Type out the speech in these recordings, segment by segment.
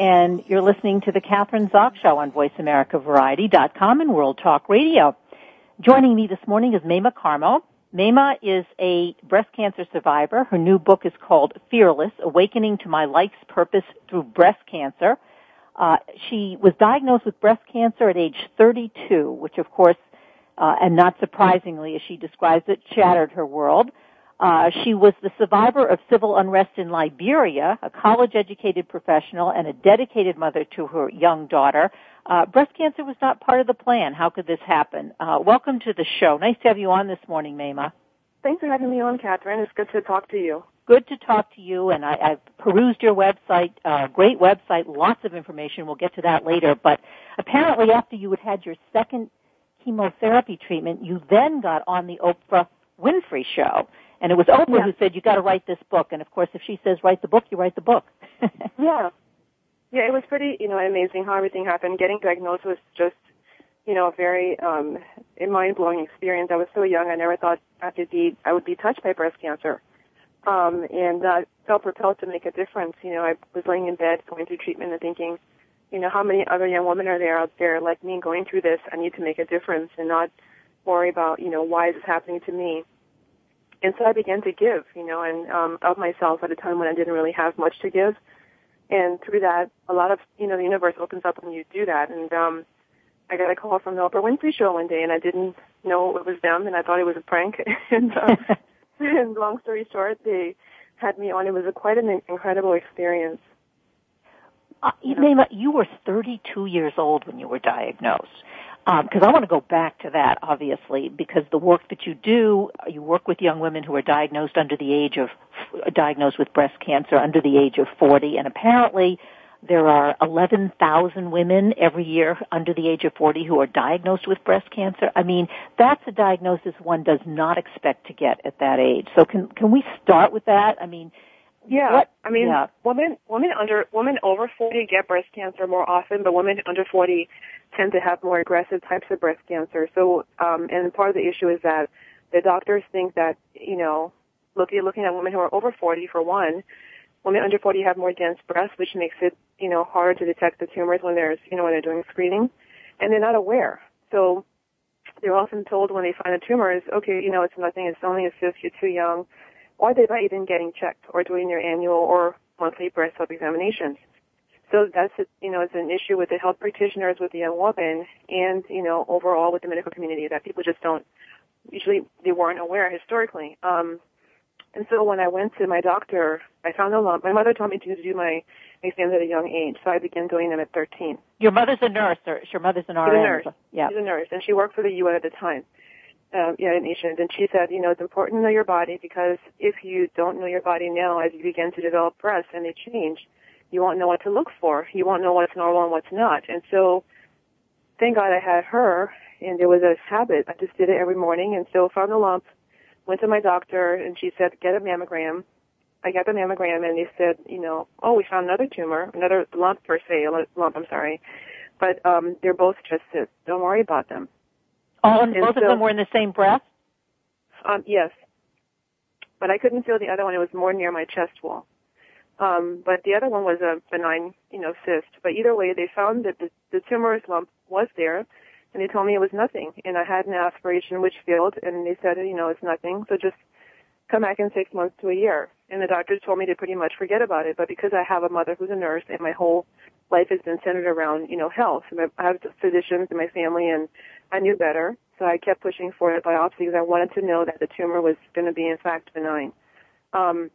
and you're listening to the Kathryn Zox Show on VoiceAmericaVariety.com and World Talk Radio. Joining me this morning is Maimah Karmo. Maimah is a breast cancer survivor. Her new book is called Fearless, Awakening to My Life's Purpose Through Breast Cancer. Uh, she was diagnosed with breast cancer at age 32, which of course, uh, and not surprisingly as she describes it, shattered her world. Uh, she was the survivor of civil unrest in Liberia, a college-educated professional, and a dedicated mother to her young daughter. Uh, breast cancer was not part of the plan. How could this happen? Uh, welcome to the show. Nice to have you on this morning, Maimah. Thanks for having me on, Kathryn. It's good to talk to you. Good to talk to you, and I, I've perused your website. Uh, great website, lots of information. We'll get to that later. But apparently, after you had had your second chemotherapy treatment, you then got on the Oprah Winfrey show and it was Oprah yeah. who said, you got to write this book. And of course, if she says write the book, you write the book. yeah. Yeah, it was pretty, you know, amazing how everything happened. Getting diagnosed was just, you know, a very um, a mind-blowing experience. I was so young, I never thought I could be, I would be touched by breast cancer. Um, and uh, felt propelled to make a difference. You know, I was laying in bed going through treatment and thinking, you know, how many other young women are there out there like me going through this? I need to make a difference and not worry about, you know, why is this happening to me? And so I began to give, you know, and um, of myself at a time when I didn't really have much to give. And through that, a lot of, you know, the universe opens up when you do that. And um, I got a call from the Oprah Winfrey Show one day, and I didn't know it was them, and I thought it was a prank. and, uh, and long story short, they had me on. It was a, quite an incredible experience. Uh, Maimah, you were 32 years old when you were diagnosed because um, I want to go back to that, obviously, because the work that you do, you work with young women who are diagnosed under the age of, diagnosed with breast cancer under the age of 40, and apparently there are 11,000 women every year under the age of 40 who are diagnosed with breast cancer. I mean, that's a diagnosis one does not expect to get at that age. So can, can we start with that? I mean, yeah, what? I mean, yeah. women women under women over 40 get breast cancer more often, but women under 40 tend to have more aggressive types of breast cancer. So, um, and part of the issue is that the doctors think that you know, looking looking at women who are over 40 for one, women under 40 have more dense breasts, which makes it you know harder to detect the tumors when there's you know when they're doing screening, and they're not aware. So they're often told when they find a tumor is okay, you know, it's nothing, it's only a cyst, you're too young or they're not even getting checked or doing their annual or monthly breast self examinations. So that's a, you know it's an issue with the health practitioners, with the young woman, and you know overall with the medical community that people just don't usually they weren't aware historically. Um, and so when I went to my doctor, I found a lump. My mother told me to do my exams at a young age, so I began doing them at 13. Your mother's a nurse, or your mother's an RN. She's a nurse. Yeah, she's a nurse, and she worked for the UN at the time um, United Nations, and she said, you know, it's important to know your body because if you don't know your body now, as you begin to develop breasts and they change, you won't know what to look for. You won't know what's normal and what's not. And so, thank God I had her, and it was a habit. I just did it every morning, and so found a lump, went to my doctor, and she said, get a mammogram. I got the mammogram, and they said, you know, oh, we found another tumor, another lump per se, a lump, I'm sorry. But um, they're both just. Don't worry about them. All and both so, of them were in the same breath? Um, yes. But I couldn't feel the other one. It was more near my chest wall. Um, but the other one was a benign, you know, cyst. But either way, they found that the, the tumorous lump was there, and they told me it was nothing. And I had an aspiration which failed, and they said, you know, it's nothing. So just come back in six months to a year. And the doctors told me to pretty much forget about it. But because I have a mother who's a nurse, and my whole life has been centered around, you know, health. I have physicians in my family, and I knew better, so I kept pushing for a biopsy because I wanted to know that the tumor was going to be in fact benign. Um,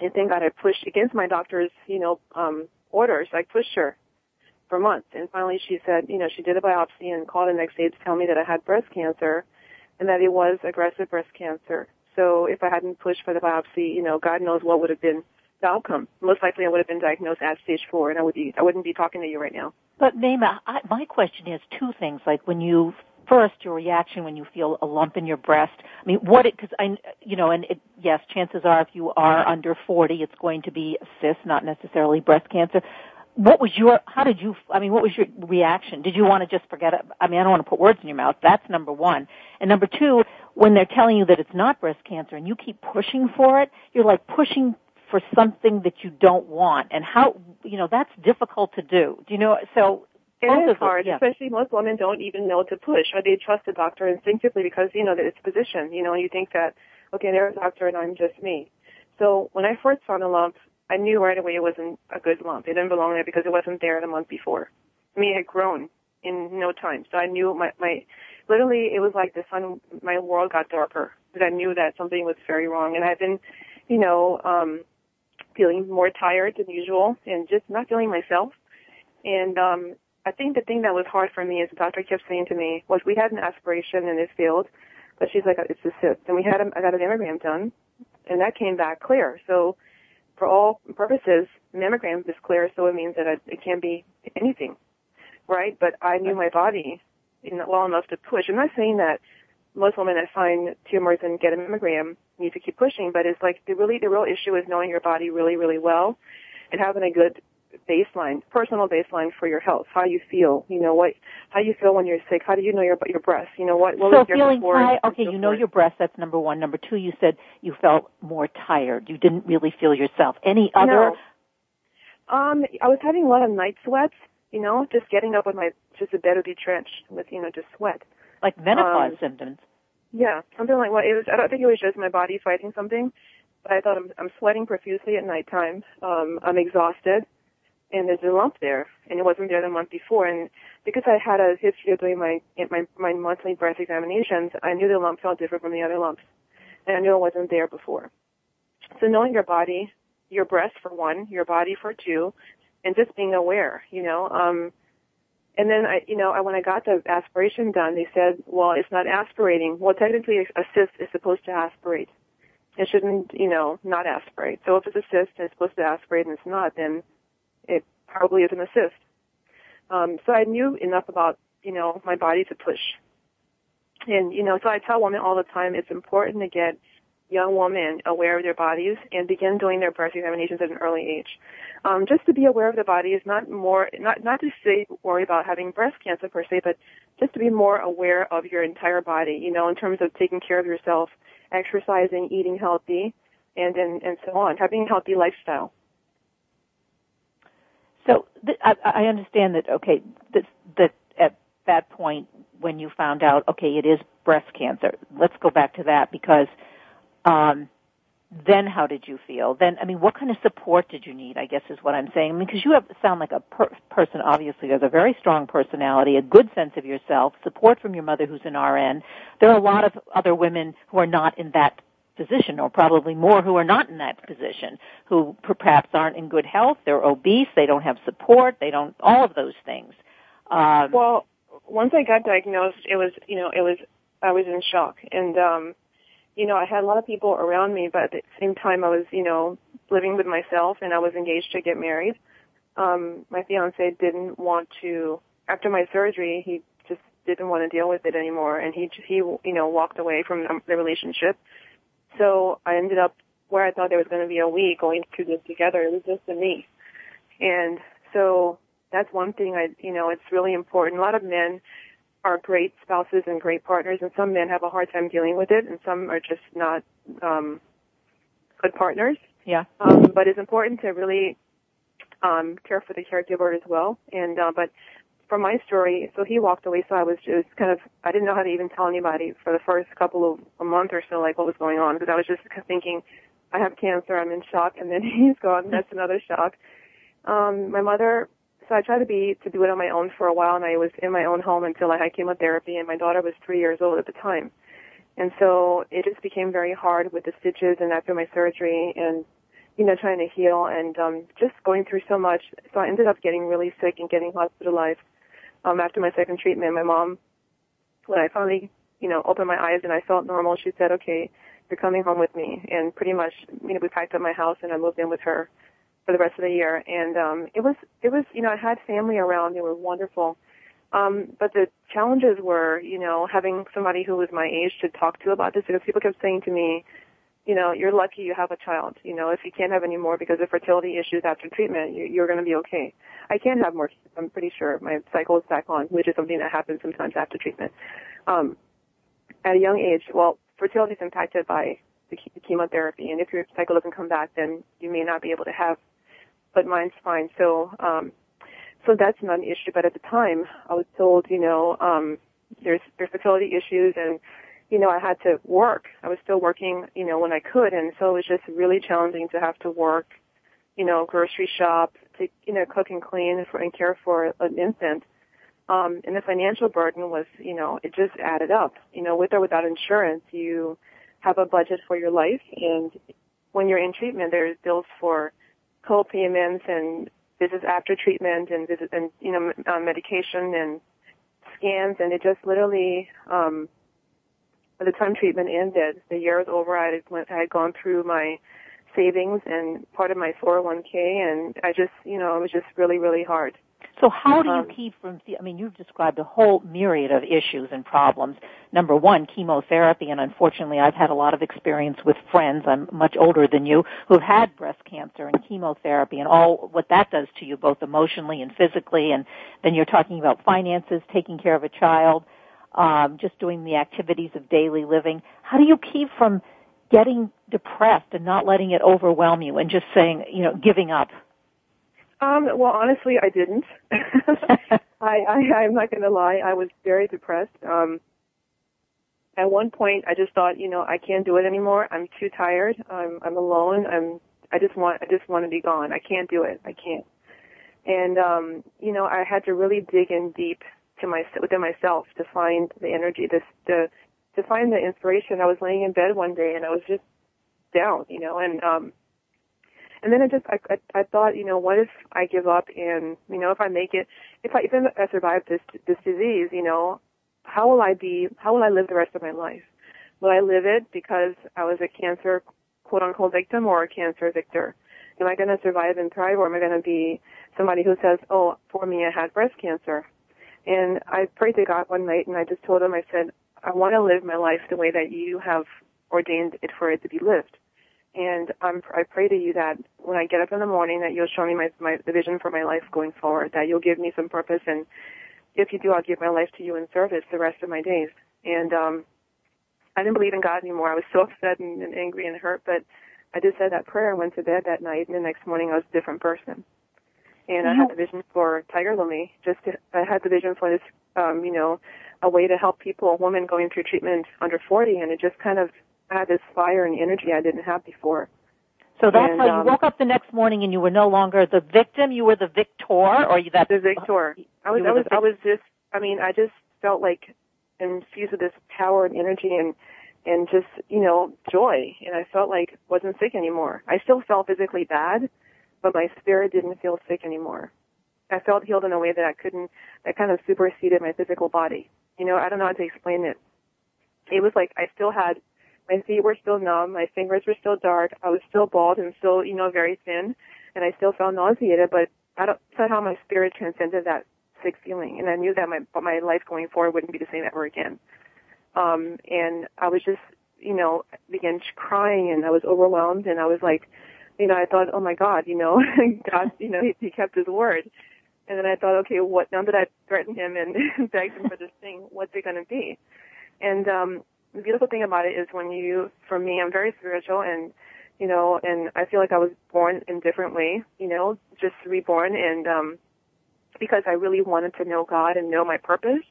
And thank God I pushed against my doctor's, you know, um, orders. I pushed her for months. And finally she said, you know, she did a biopsy and called the next day to tell me that I had breast cancer and that it was aggressive breast cancer. So if I hadn't pushed for the biopsy, you know, God knows what would have been outcome. Most likely I would have been diagnosed at stage four and I would be, I wouldn't be talking to you right now. But Maimah, I, my question is two things. Like when you first your reaction when you feel a lump in your breast. I mean, what it because I you know, and it, yes, chances are if you are under forty, it's going to be cyst, not necessarily breast cancer. What was your? How did you? I mean, what was your reaction? Did you want to just forget it? I mean, I don't want to put words in your mouth. That's number one. And number two, when they're telling you that it's not breast cancer and you keep pushing for it, you're like pushing for something that you don't want. And how? You know, that's difficult to do. Do you know? So it is hard, yeah. especially most women don't even know to push or they trust the doctor instinctively because, you know, that it's a physician, you know, and you think that, okay, they're a doctor and I'm just me. So when I first saw the lump, I knew right away it wasn't a good lump. It didn't belong there because it wasn't there the month before. I mean, it had grown in no time. So I knew my, my, literally it was like the sun, my world got darker because I knew that something was very wrong. And I've been, you know, um, feeling more tired than usual and just not feeling myself. And, um, I think the thing that was hard for me is the doctor kept saying to me was we had an aspiration in this field, but she's like, it's a cyst. And we had, a, I got an mammogram done and that came back clear. So for all purposes, mammogram is clear, so it means that it, it can be anything, right? But I knew my body well enough to push. I'm not saying that most women that find tumors and get a mammogram need to keep pushing, but it's like the really, the real issue is knowing your body really, really well and having a good baseline, personal baseline for your health. How you feel, you know what, how you feel when you're sick. How do you know your your breast? You know what? what so was your feeling tired. Okay, you know your breast. That's number one. Number two, you said you felt more tired. You didn't really feel yourself. Any other? No. Um, I was having a lot of night sweats. You know, just getting up with my just a bed would be drenched with you know just sweat. Like menopause um, symptoms. Yeah, something like what it was. I don't think it was just my body fighting something, but I thought I'm I'm sweating profusely at nighttime. Um, I'm exhausted and there's a lump there, and it wasn't there the month before. And because I had a history of doing my my my monthly breast examinations, I knew the lump felt different from the other lumps, and I knew it wasn't there before. So knowing your body, your breast for one, your body for two, and just being aware, you know. Um, and then I, you know, I, when I got the aspiration done, they said, well, it's not aspirating. Well, technically, a cyst is supposed to aspirate. It shouldn't, you know, not aspirate. So if it's a cyst and it's supposed to aspirate and it's not, then it probably is a cyst. Um, so I knew enough about, you know, my body to push. And, you know, so I tell women all the time it's important to get young women aware of their bodies and begin doing their breast examinations at an early age. Um, just to be aware of the body is not more, not, not to say worry about having breast cancer per se, but just to be more aware of your entire body, you know, in terms of taking care of yourself, exercising, eating healthy, and, and, and so on, having a healthy lifestyle. So th- I, I understand that. Okay, that that at that point when you found out, okay, it is breast cancer. Let's go back to that because um, then how did you feel? Then I mean, what kind of support did you need? I guess is what I'm saying. I mean, because you have sound like a per- person obviously has a very strong personality, a good sense of yourself, support from your mother who's an RN. There are a lot of other women who are not in that position, or probably more who are not in that position, who perhaps aren't in good health, they're obese, they don't have support, they don't, all of those things. Um, well, once I got diagnosed, it was, you know, it was, I was in shock. And, um, you know, I had a lot of people around me, but at the same time I was, you know, living with myself and I was engaged to get married. Um, my fiance didn't want to, after my surgery, he just didn't want to deal with it anymore and he, he, you know, walked away from the relationship so I ended up where I thought there was going to be a we going through this together. It was just a me. And so that's one thing I, you know, it's really important. A lot of men are great spouses and great partners and some men have a hard time dealing with it and some are just not, um, good partners. Yeah. Um, but it's important to really, um, care for the caregiver as well. And, uh, but from my story, so he walked away, so I was just kind of, I didn't know how to even tell anybody for the first couple of a month or so, like what was going on, because I was just thinking, I have cancer, I'm in shock, and then he's gone, that's another shock. Um, my mother, so I tried to be, to do it on my own for a while, and I was in my own home until I had chemotherapy, and my daughter was three years old at the time. And so it just became very hard with the stitches and after my surgery, and you know, trying to heal and um, just going through so much. So I ended up getting really sick and getting hospitalized. Um, after my second treatment, my mom, when I finally, you know, opened my eyes and I felt normal, she said, "Okay, you're coming home with me." And pretty much, you know, we packed up my house and I moved in with her for the rest of the year. And um, it was, it was, you know, I had family around. They were wonderful. Um, but the challenges were, you know, having somebody who was my age to talk to about this because people kept saying to me, you know, you're lucky you have a child. You know, if you can't have any more because of fertility issues after treatment, you, you're going to be okay. I can have more. I'm pretty sure my cycle is back on, which is something that happens sometimes after treatment. Um, at a young age, well, fertility is impacted by the chemotherapy, and if your cycle doesn't come back, then you may not be able to have. But mine's fine, so um, so that's not an issue. But at the time, I was told, you know, um, there's there's fertility issues and you know, I had to work. I was still working, you know, when I could, and so it was just really challenging to have to work, you know, grocery shop, to you know, cook and clean for, and care for an infant. Um, and the financial burden was, you know, it just added up. You know, with or without insurance, you have a budget for your life, and when you're in treatment, there's bills for co-payments and visits after treatment and visit and you know uh, medication and scans, and it just literally. Um, by the time treatment ended, the year was over. I had, went, I had gone through my savings and part of my 401k, and I just, you know, it was just really, really hard. So how do you um, keep from, I mean, you've described a whole myriad of issues and problems. Number one, chemotherapy, and unfortunately I've had a lot of experience with friends, I'm much older than you, who've had breast cancer and chemotherapy and all what that does to you both emotionally and physically, and then you're talking about finances, taking care of a child, um, just doing the activities of daily living. How do you keep from getting depressed and not letting it overwhelm you and just saying, you know, giving up? Um, well, honestly, I didn't. I, I, I'm not going to lie. I was very depressed. Um, at one point, I just thought, you know, I can't do it anymore. I'm too tired. I'm, I'm alone. I'm, I just want, I just want to be gone. I can't do it. I can't. And, um, you know, I had to really dig in deep to my within myself to find the energy, this to to find the inspiration. I was laying in bed one day and I was just down, you know, and um and then I just I, I I thought, you know, what if I give up and you know if I make it, if I if I survive this this disease, you know, how will I be? How will I live the rest of my life? Will I live it because I was a cancer quote unquote victim or a cancer victor? Am I going to survive and thrive, or am I going to be somebody who says, "Oh, for me, I had breast cancer"? And I prayed to God one night and I just told him, I said, I want to live my life the way that you have ordained it for it to be lived. And I'm, I pray to you that when I get up in the morning that you'll show me my, my, the vision for my life going forward, that you'll give me some purpose and if you do, I'll give my life to you in service the rest of my days. And, um, I didn't believe in God anymore. I was so upset and, and angry and hurt, but I just said that prayer and went to bed that night and the next morning I was a different person and I had the vision for Tigerlily. Just to, I had the vision for this, um, you know, a way to help people, a woman going through treatment under 40, and it just kind of had this fire and energy I didn't have before. So that's and, how you um, woke up the next morning and you were no longer the victim, you were the victor, or you that the victor. I was, I was, I was just. I mean, I just felt like infused with this power and energy and and just you know joy, and I felt like wasn't sick anymore. I still felt physically bad, but my spirit didn't feel sick anymore. I felt healed in a way that I couldn't, that kind of superseded my physical body. You know, I don't know how to explain it. It was like I still had, my feet were still numb, my fingers were still dark, I was still bald and still, you know, very thin, and I still felt nauseated, but I don't, somehow my spirit transcended that sick feeling, and I knew that my, my life going forward wouldn't be the same ever again. Um, and I was just, you know, began crying and I was overwhelmed and I was like, you know, I thought, oh my God, you know, God, you know, he, he kept his word. And then I thought, okay, what, now that I've threatened him and begged him for this thing, what's it going to be? And, um, the beautiful thing about it is when you, for me, I'm very spiritual and, you know, and I feel like I was born in a different way, you know, just reborn and, um, because I really wanted to know God and know my purpose.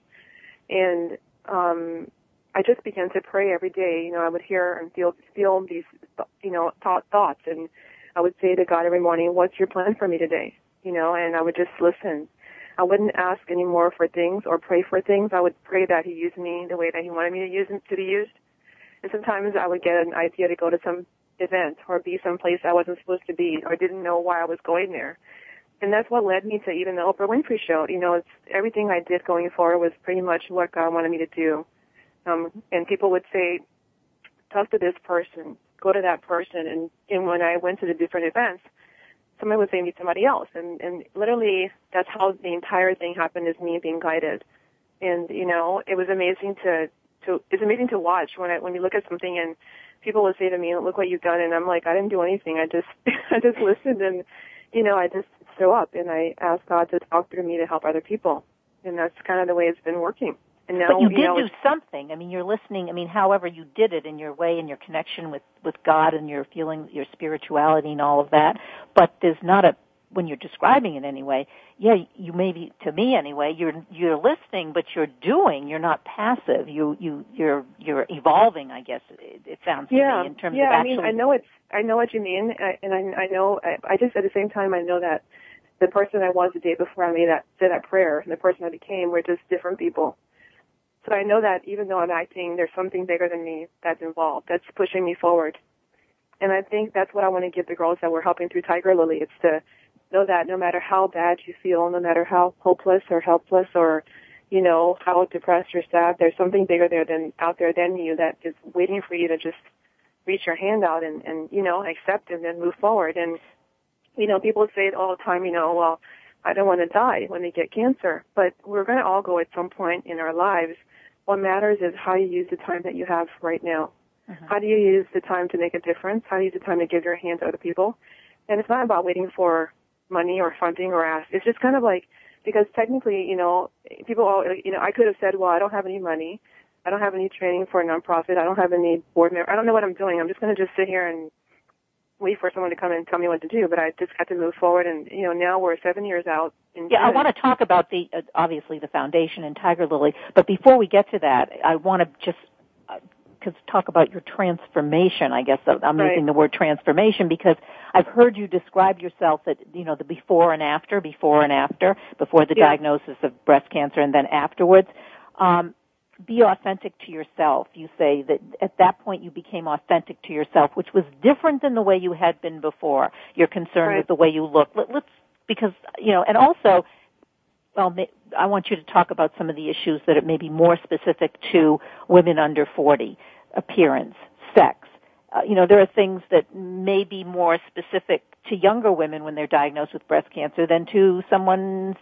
And, um, I just began to pray every day. You know, I would hear and feel, feel these, you know, thought, thoughts and, I would say to God every morning, what's your plan for me today? You know, and I would just listen. I wouldn't ask anymore for things or pray for things. I would pray that He used me the way that He wanted me to use to be used. And sometimes I would get an idea to go to some event or be someplace I wasn't supposed to be or didn't know why I was going there. And that's what led me to even the Oprah Winfrey show. You know, it's everything I did going forward was pretty much what God wanted me to do. Um, and people would say, talk to this person, go to that person. And, and when I went to the different events, somebody would say meet somebody else. And, and literally that's how the entire thing happened is me being guided. And, you know, it was amazing to, to, it's amazing to watch when I, when you look at something and people will say to me, look what you've done. And I'm like, I didn't do anything. I just, I just listened and, you know, I just show up and I ask God to talk through me to help other people. And that's kind of the way it's been working. And now, but you, you did know, do something. I mean, you're listening. I mean, however you did it in your way, in your connection with with God and your feeling, your spirituality, and all of that. But there's not a when you're describing it anyway, yeah, you maybe to me anyway, you're you're listening, but you're doing. You're not passive. You you you're you're evolving. I guess it, it sounds yeah, to me in terms yeah. of actually. I mean, I know it's. I know what you mean, I, and I I know. I, I just at the same time I know that the person I was the day before I made that said that prayer, and the person I became were just different people. So I know that even though I'm acting, there's something bigger than me that's involved, that's pushing me forward. And I think that's what I want to give the girls that we're helping through Tigerlily. It's to know that no matter how bad you feel, no matter how hopeless or helpless or, you know, how depressed or sad, there's something bigger there than out there than you that is waiting for you to just reach your hand out and, and, you know, accept and then move forward. And, you know, people say it all the time, you know, well, I don't want to die when they get cancer, but we're going to all go at some point in our lives. What matters is how you use the time that you have right now. Mhm. How do you use the time to make a difference? How do you use the time to give your hand to other people? And it's not about waiting for money or funding or ask. It's just kind of like, because technically, you know, people all, you know, I could have said, well, I don't have any money. I don't have any training for a nonprofit. I don't have any board member. I don't know what I'm doing. I'm just going to just sit here and wait for someone to come and tell me what to do. But I just had to move forward. And, you know, now we're seven years out. In Yeah, I want to talk about the uh, obviously the foundation and Tigerlily, but before we get to that, I want to just because talk about your transformation. I guess I'm Right. using the word transformation because I've heard you describe yourself that you know the before and after, before and after, before the Yeah. diagnosis of breast cancer, and then afterwards. Um, be authentic to yourself. You say that at that point you became authentic to yourself, which was different than the way you had been before. You're concerned Right. with the way you look. Let, let's because you know, and also, well, I want you to talk about some of the issues that are maybe more specific to women under 40, appearance, sex. Uh, you know, there are things that may be more specific to younger women when they're diagnosed with breast cancer than to someone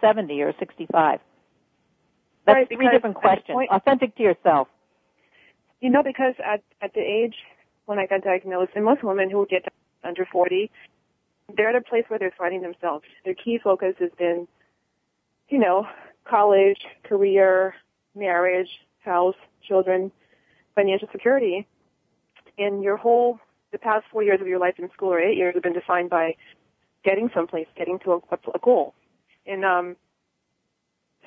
70 or 65. That's Right, three different questions. point- Authentic to yourself. You know, because at at the age when I got diagnosed, and most women who get under 40, they're at a place where they're finding themselves. Their key focus has been, you know, college, career, marriage, house, children, financial security, and your whole the past four years of your life in school or eight years have been defined by getting someplace, getting to a, a goal. And um,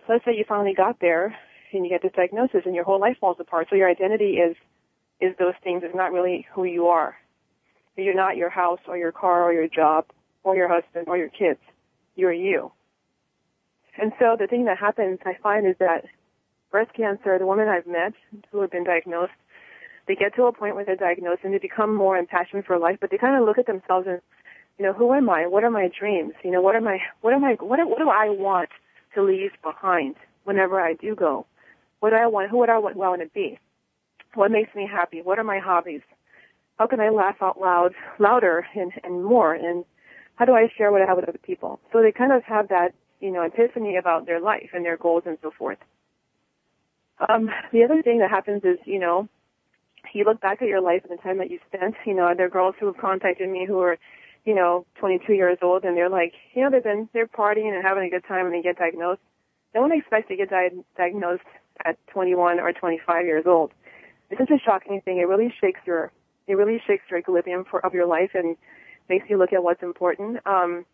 let's say you finally got there and you get this diagnosis and your whole life falls apart. So your identity is is those things. It's not really who you are. You're not your house or your car or your job or your husband or your kids. You're you. And so the thing that happens, I find, is that breast cancer, the women I've met who have been diagnosed, they get to a point where they're diagnosed and they become more impassioned for life, but they kind of look at themselves and, you know, who am I? What are my dreams? You know, what am I, what am I, what, what do I want to leave behind whenever I do go? What do I want? Who would I want, want to be? What makes me happy? What are my hobbies? How can I laugh out loud, louder and, and more? And how do I share what I have with other people? So they kind of have that, you know, epiphany about their life and their goals and so forth. Um, the other thing that happens is, you know, you look back at your life and the time that you spent, you know, there are girls who have contacted me who are, you know, 22 years old and they're like, you know, they've been, they're partying and having a good time and they get diagnosed. No one expects to get di- diagnosed at 21 or 25 years old. This is a shocking thing. It really shakes your, it really shakes your equilibrium for, of your life and makes you look at what's important. Um,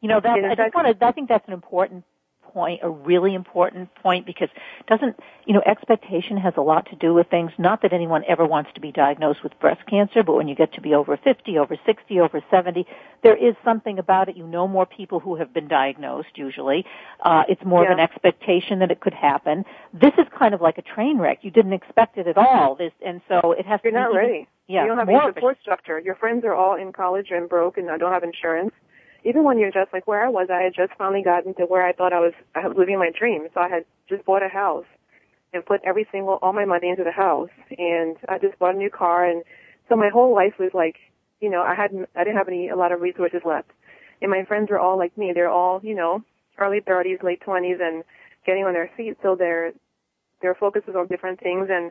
You know, that, I just that's- want to, I think that's an important point, a really important point because doesn't, you know, expectation has a lot to do with things. Not that anyone ever wants to be diagnosed with breast cancer, but when you get to be over 50, over 60, over 70, there is something about it. You know more people who have been diagnosed usually. Uh, it's more of an expectation that it could happen. This is kind of like a train wreck. You didn't expect it at all. This, and so it has you're to be not ready. Yeah, you don't have any a- support structure. Your friends are all in college and broke and don't have insurance. Even when you're just like where I was, I had just finally gotten to where I thought I was, I was living my dream. So I had just bought a house and put every single, all my money into the house. And I just bought a new car. And so my whole life was like, you know, I hadn't, I didn't have any, a lot of resources left. And my friends were all like me. They're all, you know, early 30s, late 20s and getting on their feet. So their, their focus was on different things. And,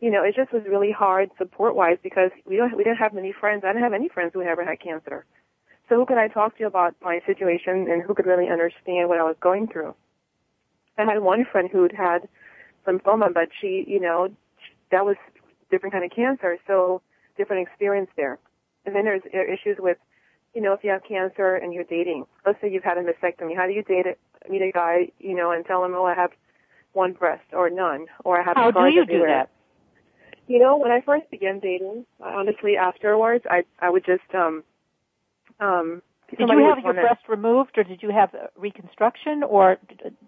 you know, it just was really hard support wise because we don't, we didn't have many friends. I didn't have any friends who ever had cancer. So who could I talk to about my situation and who could really understand what I was going through? I had one friend who'd had lymphoma, but she, you know, that was different kind of cancer, so different experience there. And then there's issues with, you know, if you have cancer and you're dating. Let's say you've had a mastectomy. How do you date it, meet a guy, you know, and tell him, oh, I have one breast or none, or I have How do you do that? You know, when I first began dating, honestly, afterwards, I I would just um um. Did you have your breast removed, or did you have uh, reconstruction, or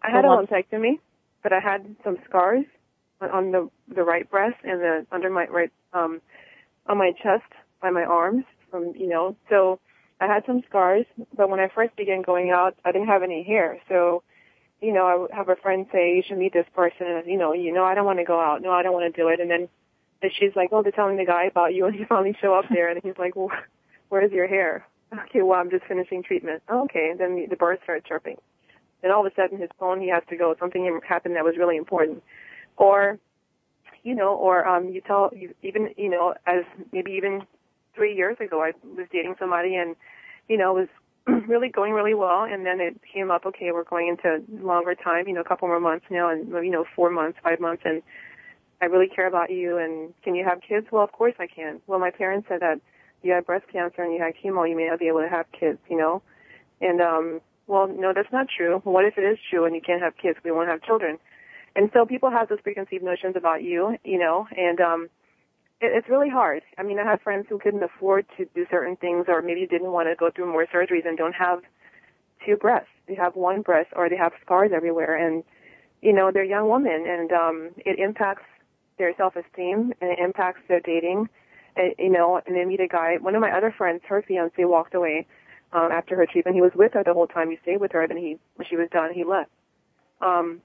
I had a lumpectomy, but I had some scars on- the the right breast and the under my right um on my chest by my arms from you know so I had some scars. But when I first began going out, I didn't have any hair, so you know I would have a friend say you should meet this person, and you know you know I don't want to go out, no I don't want to do it, and then she's like oh they're telling the guy about you, and you finally show up there, and he's like well where's your hair? Okay, well I'm just finishing treatment. Oh, okay, then the, the birds start chirping. Then all of a sudden his phone he has to go. Something happened that was really important, or you know, or um, you tell you even you know as maybe even three years ago I was dating somebody and you know it was really going really well, and then it came up. Okay, we're going into longer time. You know, a couple more months now, and you know four months, five months, and I really care about you. And can you have kids? Well, of course I can. Well, my parents said that you had breast cancer and you had chemo, you may not be able to have kids. You know, and um, well, no, that's not true. What if it is true and you can't have kids? We won't have children. And so people have those preconceived notions about you, you know, and um, it, it's really hard. I mean, I have friends who couldn't afford to do certain things, or maybe didn't want to go through more surgeries and don't have two breasts. They have one breast, or they have scars everywhere, and you know, they're young women, and um, it impacts their self-esteem and it impacts their dating. And, you know, and they meet a guy. One of my other friends, her fiance walked away um, after her treatment. He was with her the whole time. He stayed with her, then he, when she was done, he left. Um,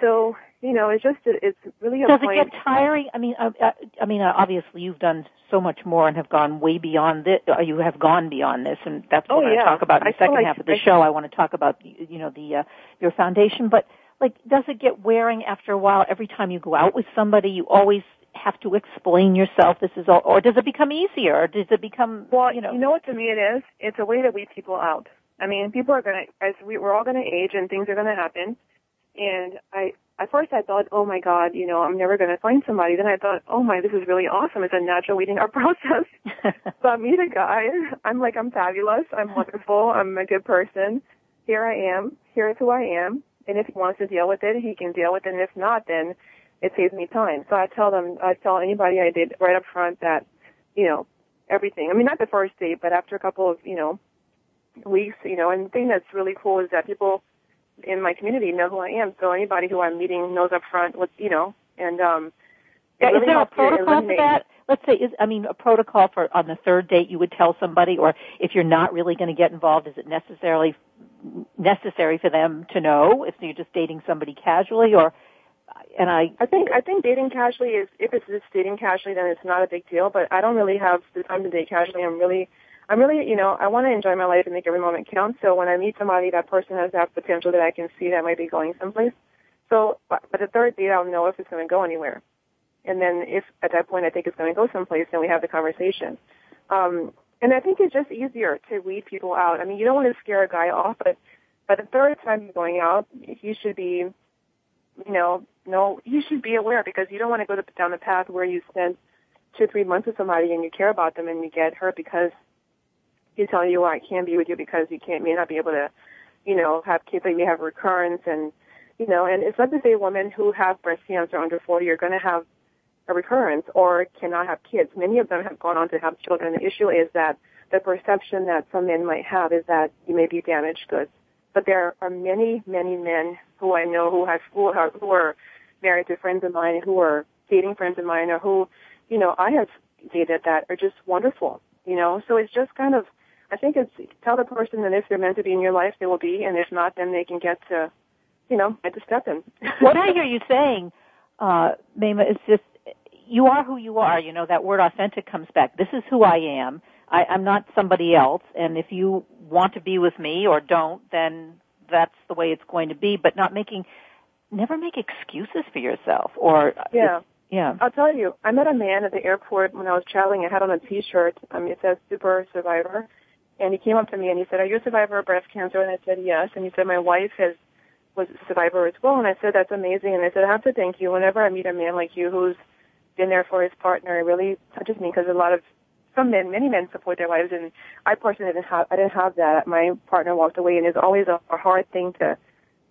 so you know, it's just it's really a Does it get tiring? I mean, uh, uh, I mean, uh, obviously you've done so much more and have gone way beyond this. Uh, you have gone beyond this, and that's Oh, what I want yeah. to talk about in the feel second like- half of the I- show. I want to talk about you know the uh, your foundation, but like, does it get wearing after a while? Every time you go out with somebody, you always have to explain yourself. This is all, or does it become easier? Or does it become Well, you know? you know what to me it is? It's a way to weed people out. I mean, people are gonna, as we, we're all gonna age and things are gonna happen. And I, at first I thought, oh my god, you know, I'm never gonna find somebody. Then I thought, oh my, this is really awesome. It's a natural weeding out process. so I meet a guy. I'm like, I'm fabulous. I'm wonderful. I'm a good person. Here I am. Here's who I am. And if he wants to deal with it, he can deal with it. And if not, then it saves me time. So I tell them, I tell anybody I did right up front that, you know, everything. I mean, not the first date, but after a couple of, you know, weeks, you know, and the thing that's really cool is that people in my community know who I am. So anybody who I'm meeting knows up front what, you know, and, um, Yeah, really is there a protocol for eliminate- that? Let's say, is I mean, a protocol for on the third date you would tell somebody, or if you're not really going to get involved, is it necessarily necessary for them to know if you're just dating somebody casually, or? And I, I think I think dating casually is if it's just dating casually then it's not a big deal. But I don't really have the time to date casually. I'm really I'm really you know I want to enjoy my life and make every moment count. So when I meet somebody, that person has that potential that I can see that might be going someplace. So but the third date I'll know if it's going to go anywhere. And then if at that point I think it's going to go someplace, then we have the conversation. Um, and I think it's just easier to weed people out. I mean, you don't want to scare a guy off, but by the third time going out, he should be you know, no, you should be aware because you don't want to go down the path where you spend two, three months with somebody and you care about them and you get hurt because you tell you, well, I can't be with you because you can't, may not be able to, you know, have kids that may have recurrence and, you know, and it's not to say women who have breast cancer under 40 are going to have a recurrence or cannot have kids. Many of them have gone on to have children. The issue is that the perception that some men might have is that you may be damaged goods. But there are many, many men who I know who have who are, who are married to friends of mine, who are dating friends of mine, or who, you know, I have dated that are just wonderful, you know. So it's just kind of, I think it's tell the person that if they're meant to be in your life, they will be, and if not, then they can get to, you know, get to step in. what I hear you saying, uh, Maimah, is just you are who you are. You know that word authentic comes back. This is who I am. I, I'm not somebody else, and if you want to be with me or don't, then that's the way it's going to be. But not making, never make excuses for yourself. Or yeah, yeah. I'll tell you. I met a man at the airport when I was traveling. I had on a T-shirt. Um, it says "Super Survivor," and he came up to me and he said, "Are you a survivor of breast cancer?" And I said, "Yes." And he said, "My wife has was a survivor as well." And I said, "That's amazing." And I said, "I have to thank you. Whenever I meet a man like you who's been there for his partner, really touches me because a lot of some men, many men support their wives, and I personally didn't have, I didn't have that. My partner walked away, and it's always a, a hard thing to,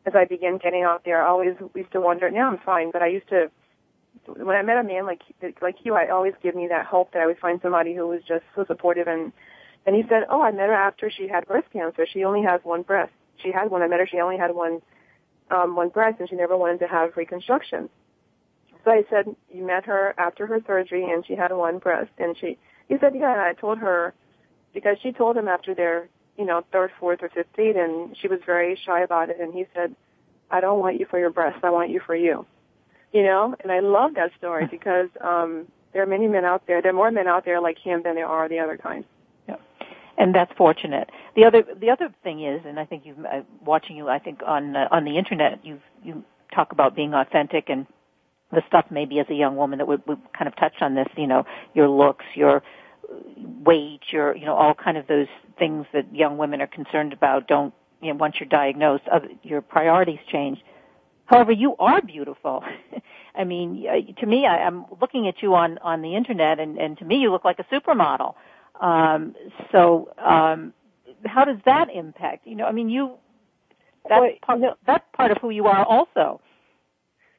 as I began getting out there, I always used to wonder. Now I'm fine, but I used to, when I met a man like like you, I always give me that hope that I would find somebody who was just so supportive. And and he said, oh, I met her after she had breast cancer. She only has one breast. She had one. I met her. She only had one um, one breast, and she never wanted to have reconstruction. So I said, you met her after her surgery, and she had one breast, and she he said, yeah, I told her because she told him after their, you know, third, fourth, or fifth date, and she was very shy about it. And he said, I don't want you for your breasts. I want you for you. You know, and I love that story because um, there are many men out there. There are more men out there like him than there are the other kind. Yeah, and that's fortunate. The other, the other thing is, and I think you've uh, watching you. I think on uh, on the internet, you you talk about being authentic and the stuff maybe as a young woman that we, we kind of touched on this, you know, your looks, your weight, your, you know, all kind of those things that young women are concerned about don't, you know, once you're diagnosed, your priorities change. However, you are beautiful. I mean, to me, I, I'm looking at you on, on the internet and, and to me you look like a supermodel. Um, so, um, how does that impact? You know, I mean, you, that's, well, part, that's part of who you are also.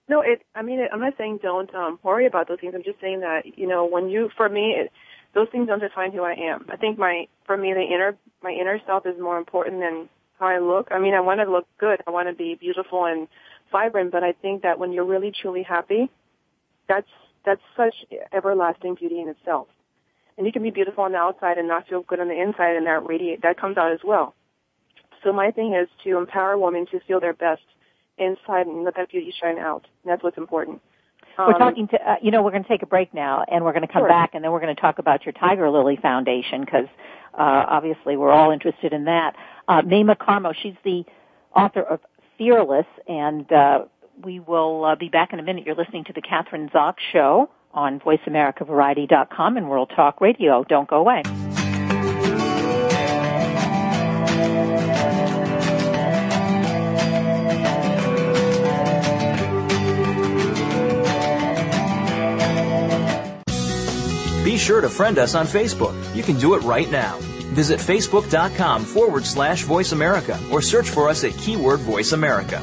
No, it. I mean, it, I'm not saying don't um, worry about those things. I'm just saying that you know when you, for me, it, those things don't define who I am. I think my, for me, the inner, my inner self is more important than how I look. I mean, I want to look good. I want to be beautiful and vibrant. But I think that when you're really truly happy, that's that's such everlasting beauty in itself. And you can be beautiful on the outside and not feel good on the inside, and that radiate that comes out as well. So my thing is to empower women to feel their best inside and let that beauty shine out. And that's what's important. Um, we're talking to, uh, you know, we're going to take a break now, and we're going to come sure. back, and then we're going to talk about your Tigerlily Foundation because uh, obviously we're all interested in that. Uh, Maimah Karmo, she's the author of Fearless, and uh, we will uh, be back in a minute. You're listening to the Kathryn Zox Show on VoiceAmericaVariety.com and World Talk Radio. Don't go away. Sure to friend us on Facebook. You can do it right now. Visit facebook.com forward slash voice America or search for us at keyword voice America.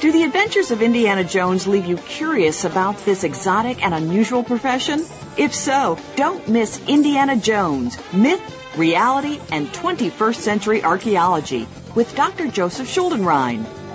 Do the adventures of Indiana Jones leave you curious about this exotic and unusual profession? If so, don't miss Indiana Jones, Myth, Reality, and 21st Century Archaeology with Dr. Joseph Schuldenrein.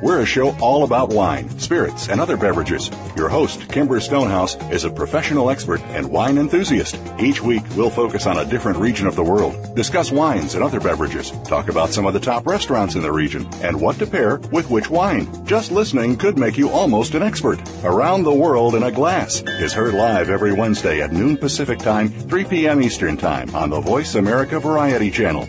We're a show all about wine, spirits, and other beverages. Your host, Kimber Stonehouse, is a professional expert and wine enthusiast. Each week, we'll focus on a different region of the world, discuss wines and other beverages, talk about some of the top restaurants in the region, and what to pair with which wine. Just listening could make you almost an expert. Around the World in a Glass is heard live every Wednesday at noon Pacific Time, 3 p.m. Eastern Time on the Voice America Variety Channel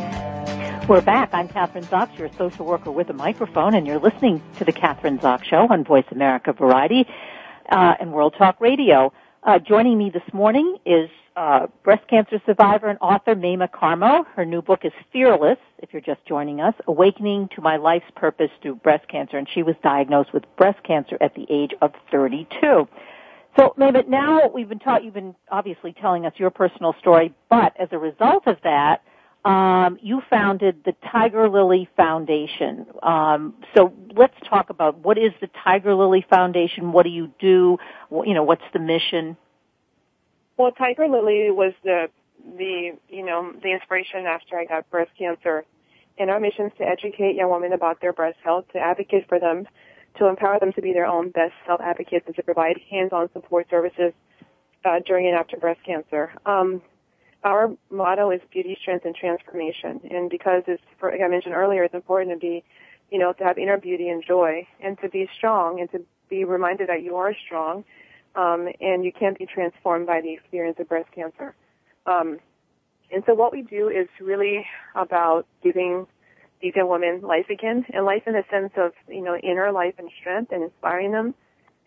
We're back. I'm Kathryn Zox, your social worker with a microphone, and you're listening to the Kathryn Zox Show on Voice America Variety uh, and World Talk Radio. Uh, joining me this morning is uh, breast cancer survivor and author Maimah Karmo. Her new book is Fearless, if you're just joining us, Awakening to My Life's Purpose Through Breast Cancer, and she was diagnosed with breast cancer at the age of 32. So, Maimah, now we've been taught, you've been obviously telling us your personal story, but as a result of that, um, you founded the Tigerlily Foundation. Um, so let's talk about what is the Tigerlily Foundation? What do you do? You know, what's the mission? Well, Tigerlily was the the you know the inspiration after I got breast cancer, and our mission is to educate young women about their breast health, to advocate for them, to empower them to be their own best self advocates, and to provide hands-on support services uh, during and after breast cancer. Um, our motto is beauty, strength, and transformation. And because it's, like I mentioned earlier, it's important to be, you know, to have inner beauty and joy and to be strong and to be reminded that you are strong. Um, and you can be transformed by the experience of breast cancer. Um, and so what we do is really about giving these women life again, and life in the sense of, you know, inner life and strength and inspiring them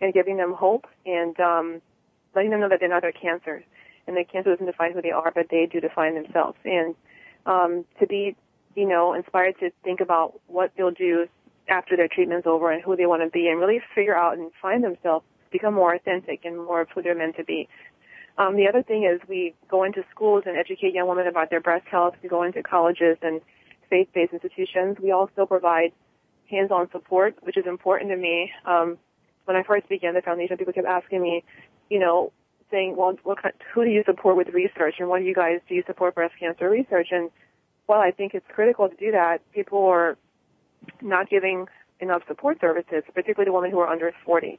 and giving them hope and um, letting them know that they're not their cancers and the cancer doesn't define who they are, but they do define themselves. And um, to be, you know, inspired to think about what they'll do after their treatment's over and who they want to be, and really figure out and find themselves, become more authentic and more of who they're meant to be. Um, the other thing is we go into schools and educate young women about their breast health. We go into colleges and faith-based institutions. We also provide hands-on support, which is important to me. Um, when I first began the foundation, people kept asking me, you know, saying, well, what kind, who do you support with research and what do you guys do you support breast cancer research? And while I think it's critical to do that, people are not giving enough support services, particularly the women who are under 40.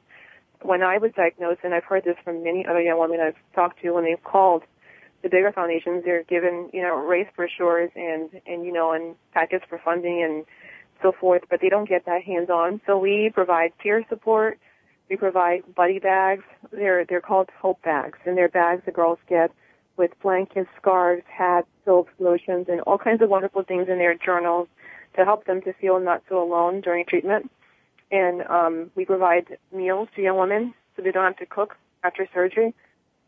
When I was diagnosed, and I've heard this from many other young women I've talked to when they've called the bigger foundations, they're given, you know, race brochures and, and, you know, and packets for funding and so forth, but they don't get that hands-on. So we provide peer support, we provide buddy bags. They're they're called hope bags, and they're bags the girls get with blankets, scarves, hats, soaps, lotions, and all kinds of wonderful things in their journals to help them to feel not so alone during treatment. And um, we provide meals to young women so they don't have to cook after surgery.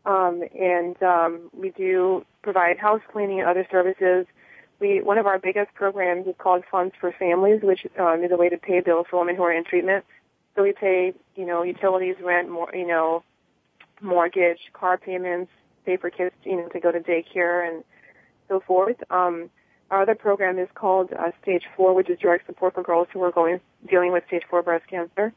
Um, and um, we do provide house cleaning and other services. We one of our biggest programs is called Funds for Families, which um, is a way to pay bills for women who are in treatment. So we pay, you know, utilities, rent, more, you know, mortgage, car payments, pay for kids, you know, to go to daycare and so forth. Um, our other program is called uh, Stage Four, which is direct support for girls who are going dealing with Stage Four breast cancer.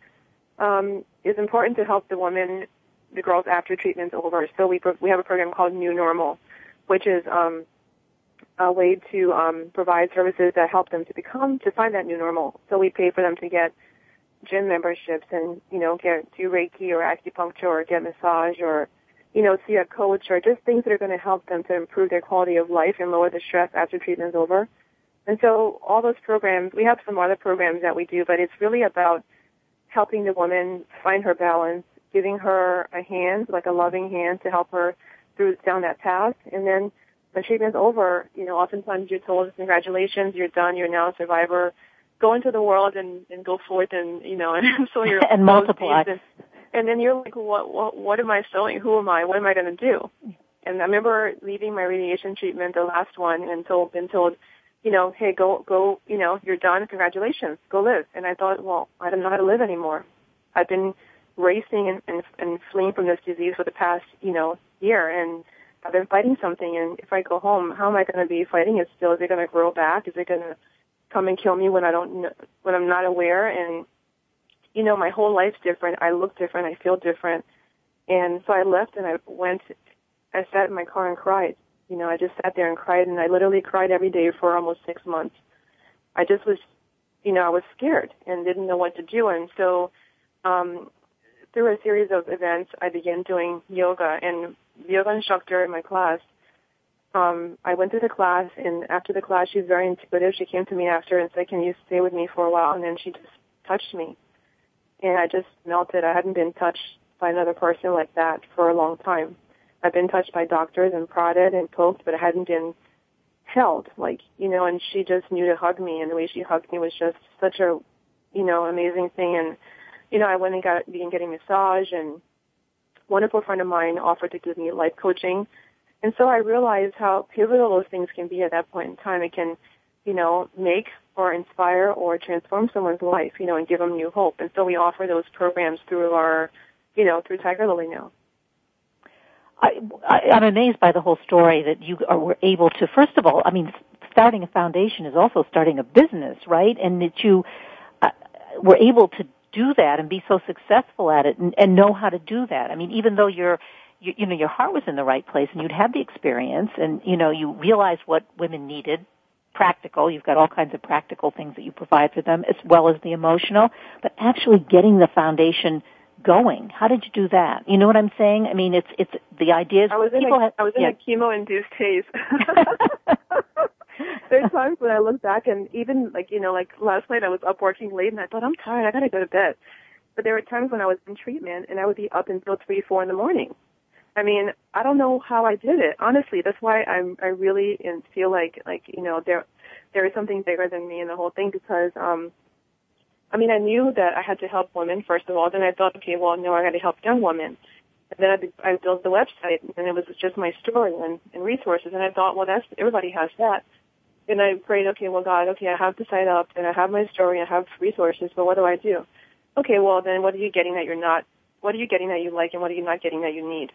Um, it's important to help the women, the girls after treatment's over. So we we have a program called New Normal, which is um, a way to um, provide services that help them to become to find that new normal. So we pay for them to get gym memberships and, you know, get do Reiki or acupuncture or get massage or, you know, see a coach or just things that are going to help them to improve their quality of life and lower the stress after treatment's over. And so all those programs, we have some other programs that we do, but it's really about helping the woman find her balance, giving her a hand, like a loving hand to help her through down that path. And then when treatment's over, you know, oftentimes you're told, congratulations, you're done, you're now a survivor go into the world and, and go forth and you know and so you're and multiply. And, and then you're like, what what what am I sowing? Who am I? What am I going to do? And I remember leaving my radiation treatment, the last one, and told been told, you know, hey, go go, you know, you're done. Congratulations, go live. And I thought, well, I don't know how to live anymore. I've been racing and, and, and fleeing from this disease for the past, you know, year, and I've been fighting something. And if I go home, how am I going to be fighting it still? Is it going to grow back? Is it going to come and kill me when I don't know, when I'm not aware and you know my whole life's different. I look different. I feel different. And so I left and I went I sat in my car and cried. You know, I just sat there and cried and I literally cried every day for almost 6 months. I just was you know, I was scared and didn't know what to do and so um through a series of events I began doing yoga and yoga instructor in my class um, I went to the class, and after the class, she was very intuitive. She came to me after and said, "Can you stay with me for a while?" And then she just touched me, and I just melted. I hadn't been touched by another person like that for a long time. I've been touched by doctors and prodded and poked, but I hadn't been held, like, you know, and she just knew to hug me and the way she hugged me was just such a, you know, amazing thing. And, you know, I went and got, began getting massage and wonderful friend of mine offered to give me life coaching. And so I realized how pivotal those things can be at that point in time. It can, you know, make or inspire or transform someone's life, you know, and give them new hope. And so we offer those programs through our, you know, through Tigerlily now. I, I, I'm amazed by the whole story that you are, were able to. First of all, I mean, starting a foundation is also starting a business, right? And that you uh, were able to do that and be so successful at it and, and know how to do that. I mean, even though your you, you know your heart was in the right place and you'd had the experience and you know you realized what women needed practical. You've got all kinds of practical things that you provide for them as well as the emotional, but actually getting the foundation going. How did you do that? You know what I'm saying? I mean, it's it's the idea is I was in a, have, I was in yeah. a chemo induced haze. There's times when I look back and even like you know like last night I was up working late and I thought I'm tired I gotta go to bed, but there were times when I was in treatment and I would be up until three four in the morning. I mean I don't know how I did it honestly. That's why I'm I really feel like like you know there there is something bigger than me in the whole thing because um I mean, I knew that I had to help women first of all. Then I thought, okay, well, no, I got to help young women. And then I, I built the website, and it was just my story and, and resources. And I thought, well, that's everybody has that. And I prayed, okay, well, God, okay, I have the site up, and I have my story, and I have resources, but what do I do? Okay, well, then what are you getting that you're not? What are you getting that you like, and what are you not getting that you need?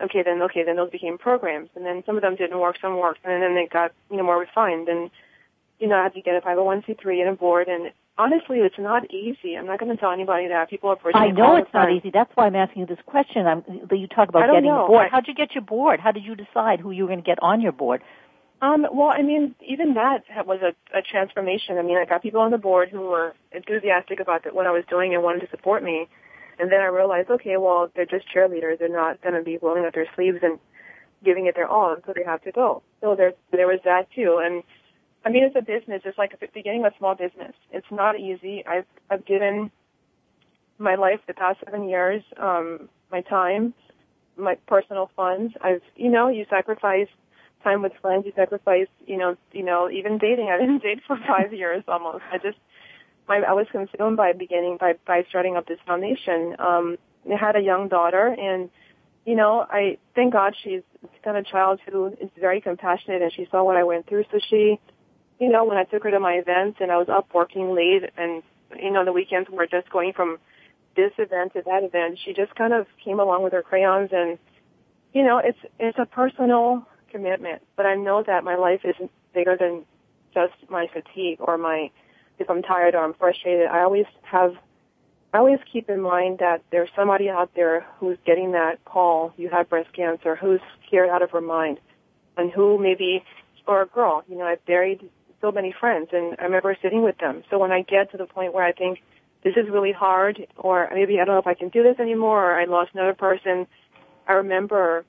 Okay, then okay, then those became programs, and then some of them didn't work, some worked, and then they got you know more refined. And you know, I had to get a 501c3 and a board, and honestly, it's not easy. I'm not going to tell anybody that. People approach I know it's not easy. That's why I'm asking you this question. I'm, you talk about getting know. a board. I- How'd you get your board? How did you decide who you were going to get on your board? Um, well, I mean, even that was a, a transformation. I mean, I got people on the board who were enthusiastic about the, what I was doing and wanted to support me. And then I realized, okay, well, they're just cheerleaders. They're not going to be rolling up their sleeves and giving it their all, so they have to go. So there, there was that too. And I mean, it's a business. It's like beginning a small business. It's not easy. I've, I've given my life the past seven years, um, my time, my personal funds. I've, you know, you sacrifice time with friends. You sacrifice, you know, you know, even dating. I didn't date for five years almost. I just, my, I was consumed by beginning by by starting up this foundation. Um, I had a young daughter, and you know, I thank God she's got a child who is very compassionate, and she saw what I went through. So she, you know, when I took her to my events, and I was up working late, and you know, the weekends were just going from this event to that event. She just kind of came along with her crayons, and you know, it's it's a personal commitment. But I know that my life isn't bigger than just my fatigue or my if I'm tired or I'm frustrated. I always have I always keep in mind that there's somebody out there who's getting that call, you have breast cancer, who's scared out of her mind, and who maybe, or a girl, you know, I've buried so many friends, and I remember sitting with them. So when I get to the point where I think this is really hard, or maybe I don't know if I can do this anymore, or I lost another person, I remember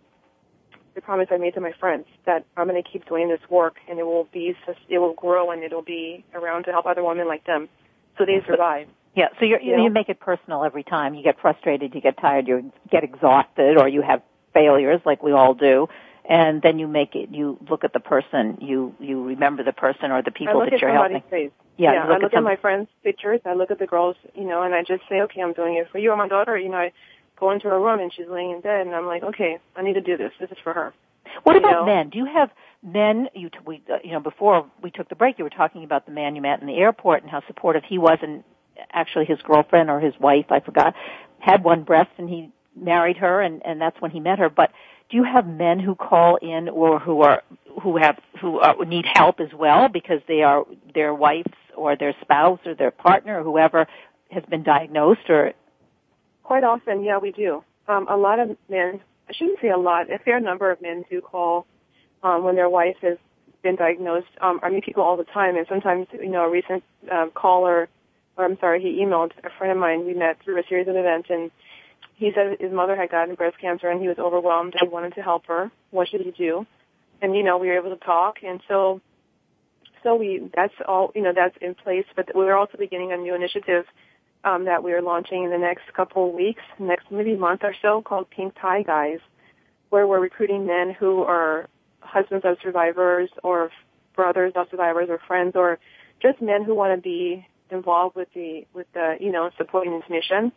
the promise I made to my friends that I'm going to keep doing this work, and it will be, it will grow, and it'll be around to help other women like them, so they survive. Yeah, so you're, you, You know? you make it personal every time. You get frustrated, you get tired, you get exhausted, or you have failures like we all do. And then you make it, you look at the person, you, you remember the person or the people that you're helping. face. Yeah, yeah look I look at, some- my friends' pictures. I look at the girls, you know, and I just say, okay, I'm doing it for you. Or my daughter, you know, I go into her room and she's laying in bed, and I'm like, okay, I need to do this. This is for her. What you about know? men? Do you have men? You, t- we, uh, you know, before we took the break, you were talking about the man you met in the airport and how supportive he was, and actually his girlfriend or his wife, I forgot, had one breast, and he married her, and and that's when he met her. But do you have men who call in or who are who have who are, need help as well because they are their wives or their spouse or their partner or whoever has been diagnosed or Quite often, yeah, we do. Um, a lot of men, I shouldn't say a lot, a fair number of men do call um, when their wife has been diagnosed. Um, I meet people all the time, and sometimes, you know, a recent um, caller, or I'm sorry, he emailed a friend of mine. We met through a series of events, and he said his mother had gotten breast cancer, and he was overwhelmed. and wanted to help her. What should he do? And you know, we were able to talk, and so, so we that's all you know that's in place. But we're also beginning a new initiative um, that we are launching in the next couple of weeks, next maybe month or so, called Pink Tie Guys, where we're recruiting men who are husbands of survivors or brothers of survivors or friends or just men who want to be involved with the with the you know supporting this mission.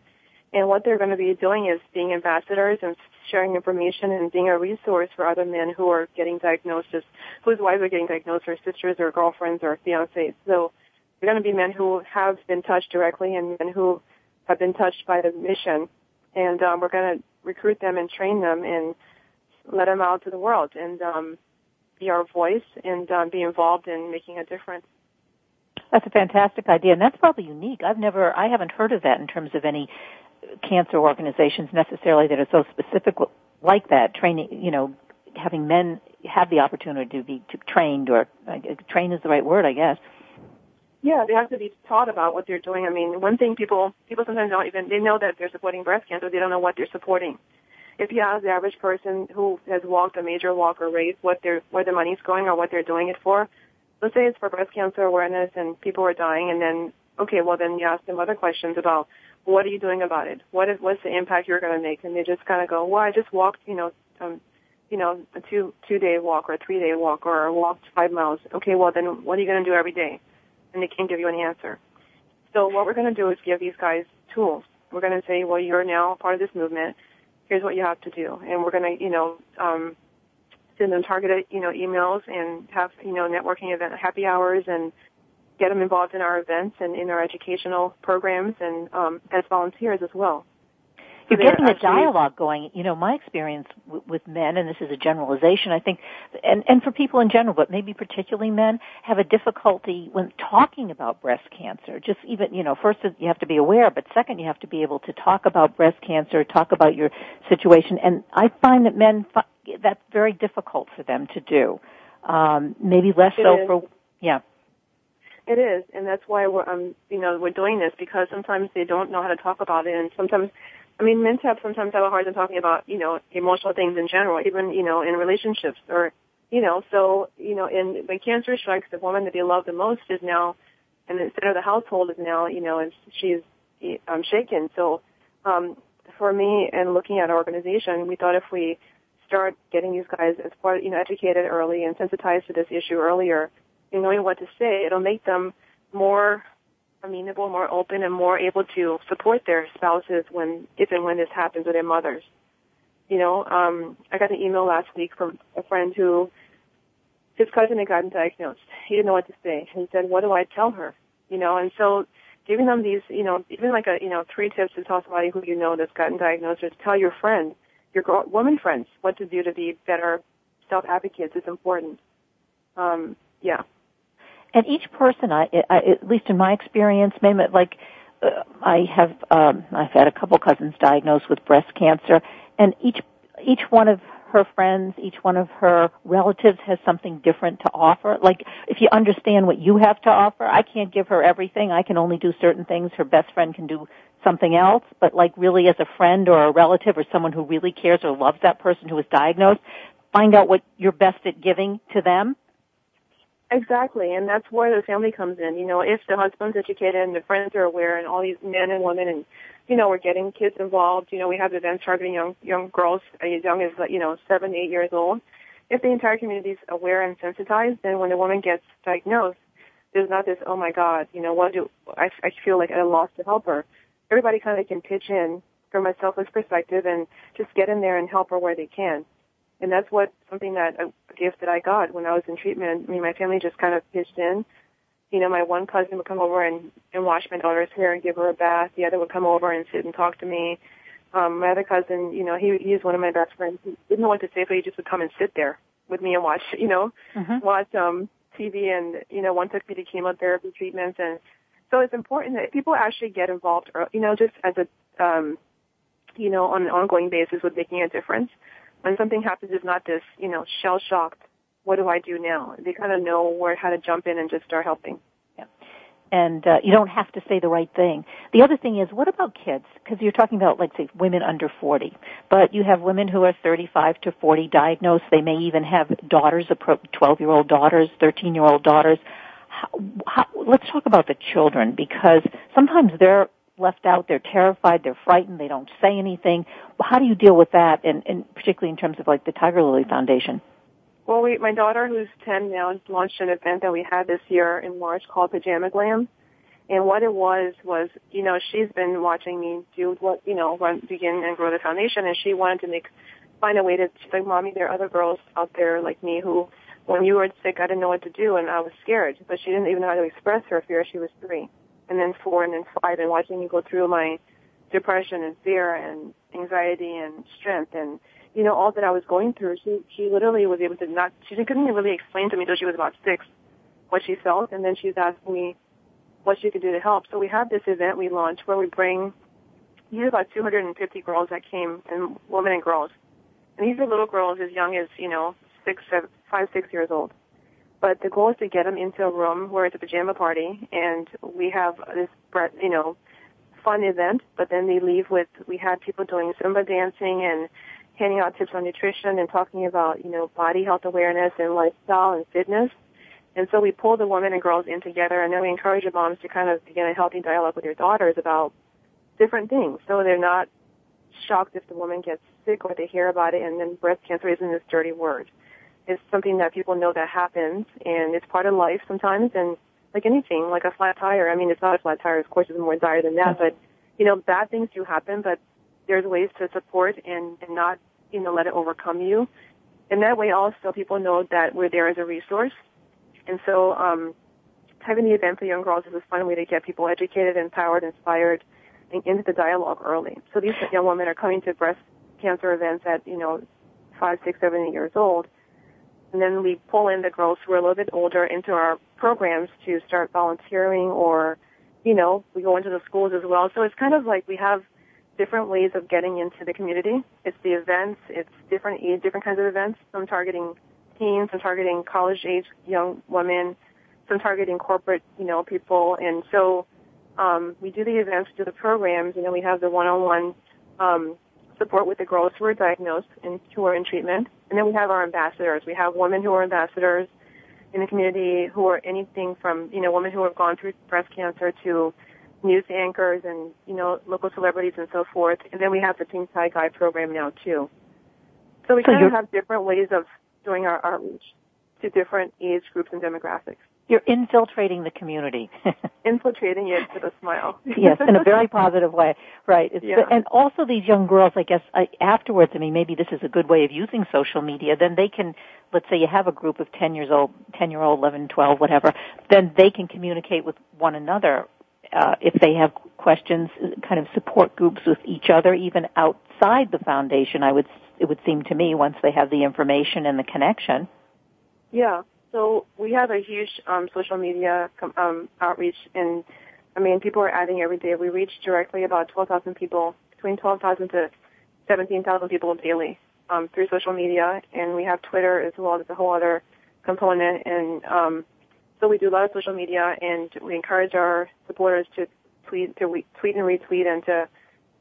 And what they're going to be doing is being ambassadors and sharing information and being a resource for other men who are getting diagnosis, whose wives are getting diagnosed, or sisters, or girlfriends, or fiancés. So they're going to be men who have been touched directly and men who have been touched by the mission. And um, we're going to recruit them and train them and let them out to the world and um, be our voice and um, be involved in making a difference. That's a fantastic idea, and that's probably unique. I've never, I haven't heard of that in terms of any cancer organizations necessarily that are so specific like that. Training, you know, having men have the opportunity to be trained, or uh, train is the right word, I guess. Yeah, they have to be taught about what they're doing. I mean, one thing people people sometimes don't even they know that they're supporting breast cancer, they don't know what they're supporting. If you ask the average person who has walked a major walk or race what their where the money's going or what they're doing it for, let's say it's for breast cancer awareness and people are dying and then okay, well then you ask them other questions about what are you doing about it? What is what's the impact you're going to make? And they just kind of go, well, I just walked, you know, um, you know, a two two day walk or a three day walk or walked five miles. Okay, well then what are you going to do every day? And they can't give you an answer. So what we're going to do is give these guys tools. We're going to say, well, you're now part of this movement. Here's what you have to do, and we're going to, you know, um, send them targeted, you know, emails and have, you know, networking event, happy hours and get them involved in our events and in our educational programs and um, as volunteers as well. You're getting a dialogue going. You know, my experience w- with men, and this is a generalization, I think, and, and for people in general, but maybe particularly men, have a difficulty when talking about breast cancer. Just even, you know, first you have to be aware, but second you have to be able to talk about breast cancer, talk about your situation, and I find that men that's very difficult for them to do. Um, maybe less it so is. for yeah. It is, and that's why we're um you know we're doing this because sometimes they don't know how to talk about it, and sometimes I mean men have sometimes have a hard time talking about you know emotional things in general, even you know in relationships or you know so you know in when cancer strikes, the woman that they love the most is now, and the center of the household is now you know and she's um shaken. So um for me and looking at our organization, we thought if we start getting these guys as part, you know, educated early and sensitized to this issue earlier, and knowing what to say, it'll make them more amenable, more open, and more able to support their spouses when, if and when this happens, or their mothers. You know, um, I got an email last week from a friend who his cousin had gotten diagnosed. He didn't know what to say. He said, "What do I tell her?" You know, and so giving them these, you know, even like a, you know, three tips to tell somebody who you know that's gotten diagnosed, or to tell your friend your girl, woman friends what to do to be better self advocates is important. Um, yeah. And each person, I, I, at least in my experience, maybe like uh, I have, um, I've had a couple cousins diagnosed with breast cancer, and each each one of her friends, each one of her relatives has something different to offer. Like, if you understand what you have to offer, I can't give her everything. I can only do certain things. Her best friend can do something else. But like really as a friend or a relative or someone who really cares or loves that person who was diagnosed, find out what you're best at giving to them. Exactly, and that's where the family comes in. You know, if the husband's educated and the friends are aware, and all these men and women, and you know, we're getting kids involved. You know, we have events targeting young young girls uh, as young as you know seven, eight years old. If the entire community is aware and sensitized, then when the woman gets diagnosed, there's not this, oh my God, you know, what do I? I feel like a loss to help her. Everybody kind of can pitch in from a selfless perspective and just get in there and help her where they can and that's what something that a gift that I got when I was in treatment. I mean, my family just kind of pitched in. You know, my one cousin would come over and and wash my daughter's hair and give her a bath. The other would come over and sit and talk to me. Um, my other cousin, you know, he he's one of my best friends. He didn't know what to say, but he just would come and sit there with me and watch, you know, mm-hmm. watch um TV and you know, one took me to chemotherapy treatments and so it's important that people actually get involved, or, you know, just as a um, you know, on an ongoing basis with making a difference when something happens, it's not this, you know, shell shocked. What do I do now? They kind of know where how to jump in and just start helping. Yeah. And uh, you don't have to say the right thing. The other thing is, what about kids? Because you're talking about, like, say, women under 40, but you have women who are 35 to 40 diagnosed. They may even have daughters, 12-year-old daughters, 13-year-old daughters. How, how, let's talk about the children because sometimes they're left out, they're terrified, they're frightened, they don't say anything. How do you deal with that, and, and particularly in terms of like the Tigerlily Foundation? Well, we, my daughter, who's 10 now, launched an event that we had this year in March called Pajama Glam. And what it was was, you know, she's been watching me do what, you know, run, begin and grow the foundation, and she wanted to make find a way to. She's like, "Mommy, there are other girls out there like me who, when you were sick, I didn't know what to do, and I was scared." But she didn't even know how to express her fear. She was three, and then four, and then five, and watching me go through my depression and fear and anxiety and strength and you know all that I was going through. She she literally was able to not. She couldn't really explain to me until she was about six what she felt, and then she was asking me what she could do to help. So we have this event we launched where we bring these are about 250 girls that came, and women and girls. And these are little girls as young as, you know, six, seven, five, six years old. But the goal is to get them into a room where it's a pajama party, and we have this, you know, fun event. But then they leave with, we had people doing Zumba dancing and handing out tips on nutrition and talking about, you know, body health awareness and lifestyle and fitness. And so we pull the women and girls in together, and then we encourage the moms to kind of begin a healthy dialogue with their daughters about different things. So they're not shocked if the woman gets sick or they hear about it, and then breast cancer isn't this dirty word. It's something that people know that happens, and it's part of life sometimes. And like anything, like a flat tire. I mean, it's not a flat tire. Of course, it's more dire than that. But you know, bad things do happen. But there's ways to support and, and not, you know, let it overcome you. And that way, also, people know that we're there as a resource and so um, having the event for young girls is a fun way to get people educated, empowered, inspired, and into the dialogue early. So these young women are coming to breast cancer events at, you know, five, six, seven, eight years old. And then we pull in the girls who are a little bit older into our programs to start volunteering or, you know, we go into the schools as well. So it's kind of like we have different ways of getting into the community. It's the events, it's different different kinds of events. Some targeting teens, some targeting college age young women, some targeting corporate, you know, people. And so um, we do the events, do the programs, and then we have the one-on-one um, support with the girls who are diagnosed and who are in treatment. And then we have our ambassadors. We have women who are ambassadors in the community who are anything from, you know, women who have gone through breast cancer to news anchors and, you know, local celebrities and so forth. And then we have the Pink Tie Guys program now too. So we so kind of have different ways of doing our outreach to different age groups and demographics. You're infiltrating the community. infiltrating it with a smile. yes, in a very positive way. Right. It's yeah. and also these young girls, I guess, I, afterwards, I mean, maybe this is a good way of using social media. Then they can, let's say you have a group of 10 years old, 10 year old, 11, 12, whatever, then they can communicate with one another uh, if they have questions, kind of support groups with each other, even outside the foundation. I would it would seem to me once they have the information and the connection. Yeah. So we have a huge um, social media um, outreach, and I mean, people are adding every day. We reach directly about 12,000 people, between 12,000 to 17,000 people daily um, through social media, and we have Twitter as well. That's a whole other component, and um, so we do a lot of social media, and we encourage our supporters to tweet, to re- tweet and retweet, and to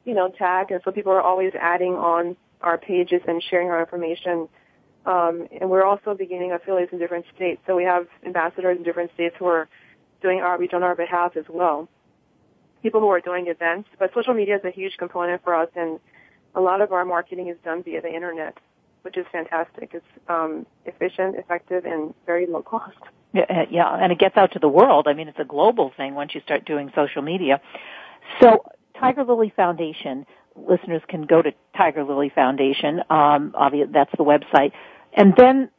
you know tag. And so people are always adding on our pages and sharing our information. Um, and we're also beginning affiliates in different states. So we have ambassadors in different states who are doing outreach on our behalf as well. People who are doing events, but social media is a huge component for us, and a lot of our marketing is done via the internet, which is fantastic. It's um, efficient, effective, and very low cost. Yeah, uh, yeah, and it gets out to the world. I mean, it's a global thing once you start doing social media. So, Tigerlily Foundation listeners can go to Tigerlily Foundation. Um, obviously, that's the website. And then,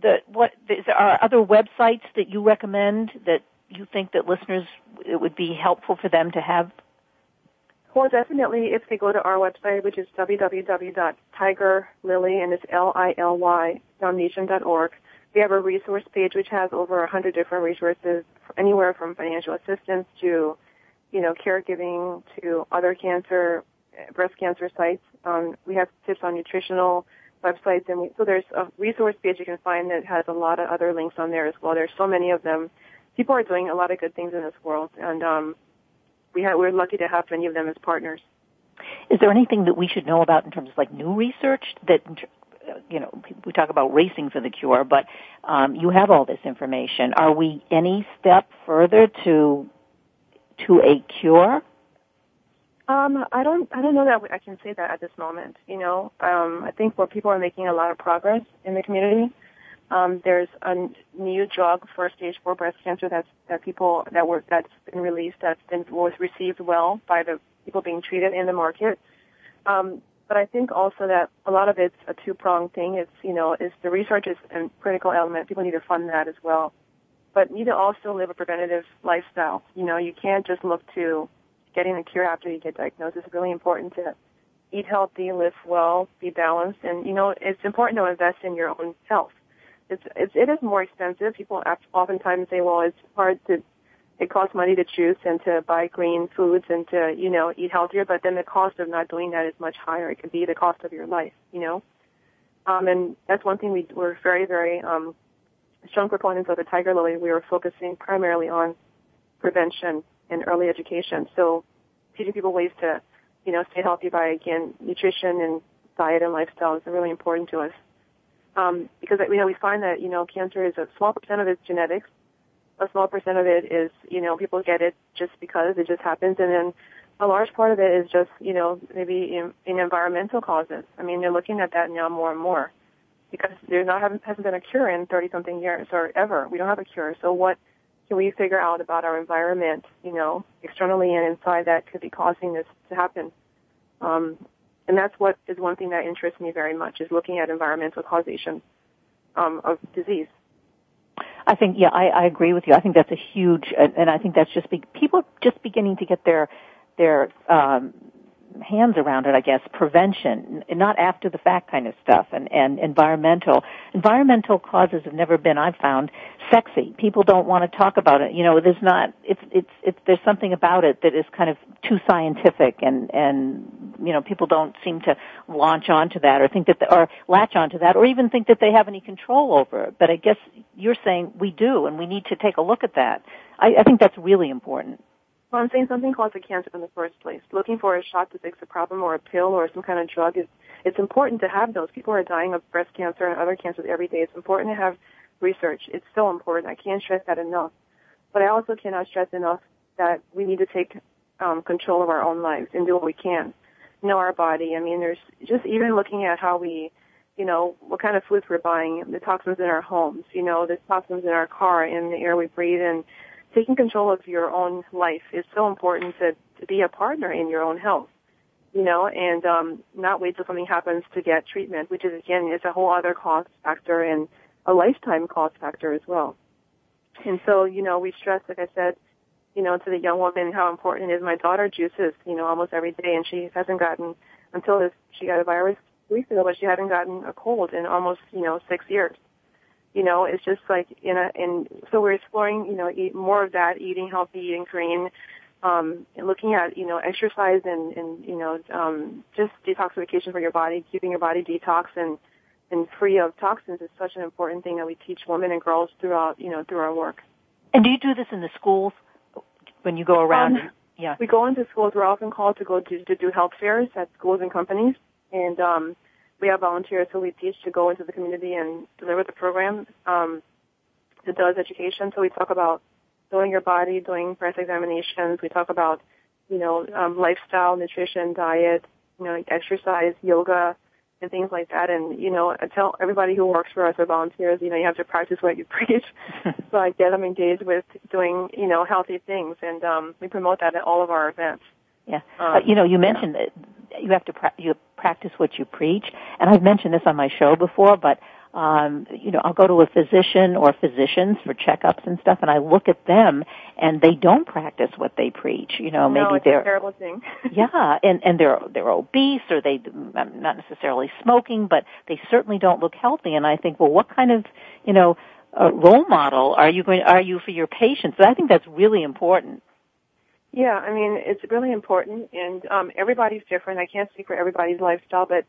the what there are other websites that you recommend that you think that listeners it would be helpful for them to have? Well, definitely if they go to our website, which is www.tigerlily and it's L-I-L-Y foundation.org. We have a resource page which has over a hundred different resources, anywhere from financial assistance to, you know, caregiving to other cancer breast cancer sites. Um, we have tips on nutritional websites, and we, so there's a resource page you can find that has a lot of other links on there as well. There's so many of them. People are doing a lot of good things in this world, and um, we we're lucky to have many of them as partners. Is there anything that we should know about in terms of like new research that you know we talk about racing for the cure, but um, you have all this information. Are we any step further to to a cure? Um, I don't, I don't know that I can say that at this moment. You know, um, I think where people are making a lot of progress in the community, Um, there's a new drug for stage four breast cancer that's that people that were that's been released that's been was received well by the people being treated in the market. Um, but I think also that a lot of it's a two pronged thing. It's you know is the research is a critical element. People need to fund that as well, but need to also live a preventative lifestyle. You know you can't just look to getting a cure after you get diagnosed. It's really important to eat healthy, live well, be balanced, and you know it's important to invest in your own health it's, it's it is more expensive. People oftentimes say, well, it's hard to it costs money to choose and to buy green foods and to you know eat healthier, but then the cost of not doing that is much higher. It could be the cost of your life, you know. Um, and that's one thing we were very very um, strong proponents of the Tigerlily. We were focusing primarily on prevention and early education. So teaching people ways to you know stay healthy by again nutrition and diet and lifestyle is really important to us um, because you know we find that you know cancer is a small percent of it's genetics, a small percent of it is you know people get it just because it just happens, and then a large part of it is just you know maybe in, in environmental causes. I mean they're looking at that now more and more because there not hasn't been a cure in 30 something years or ever. We don't have a cure. So what can we figure out about our environment, you know, externally and inside that could be causing this to happen? Um, and that's what is one thing that interests me very much is looking at environmental causation um, of disease. I think, yeah, I, I agree with you. I think that's a huge, and I think that's just be, people just beginning to get their their um, hands around it, I guess, prevention, not after the fact kind of stuff, and, and environmental. Environmental causes have never been, I've found, sexy. People don't want to talk about it. You know, there's not, it's, it's, it's, there's something about it that is kind of too scientific and, and, you know, people don't seem to launch onto that or think that, they, or latch onto that or even think that they have any control over it. But I guess you're saying we do and we need to take a look at that. I, I think that's really important. Well, I'm saying something caused the cancer in the first place. Looking for a shot to fix a problem or a pill or some kind of drug is it's important to have those. People are dying of breast cancer and other cancers every day. It's important to have research. It's so important. I can't stress that enough. But I also cannot stress enough that we need to take um, control of our own lives and do what we can. Know our body. I mean, there's just even looking at how we, you know, what kind of foods we're buying, the toxins in our homes, you know, the toxins in our car, in the air we breathe, and taking control of your own life is so important to, to be a partner in your own health, you know, and um, not wait till something happens to get treatment, which is again is a whole other cost factor and a lifetime cost factor as well. And so, you know, we stress, like I said, you know, to the young woman how important it is. My daughter juices, you know, almost every day, and she hasn't gotten until this, she got a virus weeks ago, but she hadn't gotten a cold in almost, you know, six years you know, it's just like in a, and so we're exploring, you know, eat more of that, eating healthy, eating green, um, and looking at, you know, exercise and, and, you know, um, just detoxification for your body, keeping your body detox and, and free of toxins is such an important thing that we teach women and girls throughout, you know, through our work. And do you do this in the schools when you go around? Um, yeah. We go into schools. We're often called to go to, to do health fairs at schools and companies. And, um, we have volunteers who we teach to go into the community and deliver the program um, that does education. So we talk about knowing your body, doing breast examinations. We talk about, you know, um, lifestyle, nutrition, diet, you know, exercise, yoga, and things like that. And, you know, I tell everybody who works for us or volunteers, you know, you have to practice what you preach. so I get them engaged with doing, you know, healthy things. And um, we promote that at all of our events. Yeah. Um, uh, you know, you mentioned yeah. that you have to pra- you practice what you preach, and I've mentioned this on my show before, but um, you know, I'll go to a physician or physicians for checkups and stuff, and I look at them, and they don't practice what they preach. You know, maybe no, they're a terrible thing. yeah, and and they're they're obese, or they um, not necessarily smoking, but they certainly don't look healthy. And I think, well, what kind of you know uh, role model are you going? Are you for your patients? I think that's really important. Yeah, I mean, it's really important, and um, everybody's different. I can't speak for everybody's lifestyle, but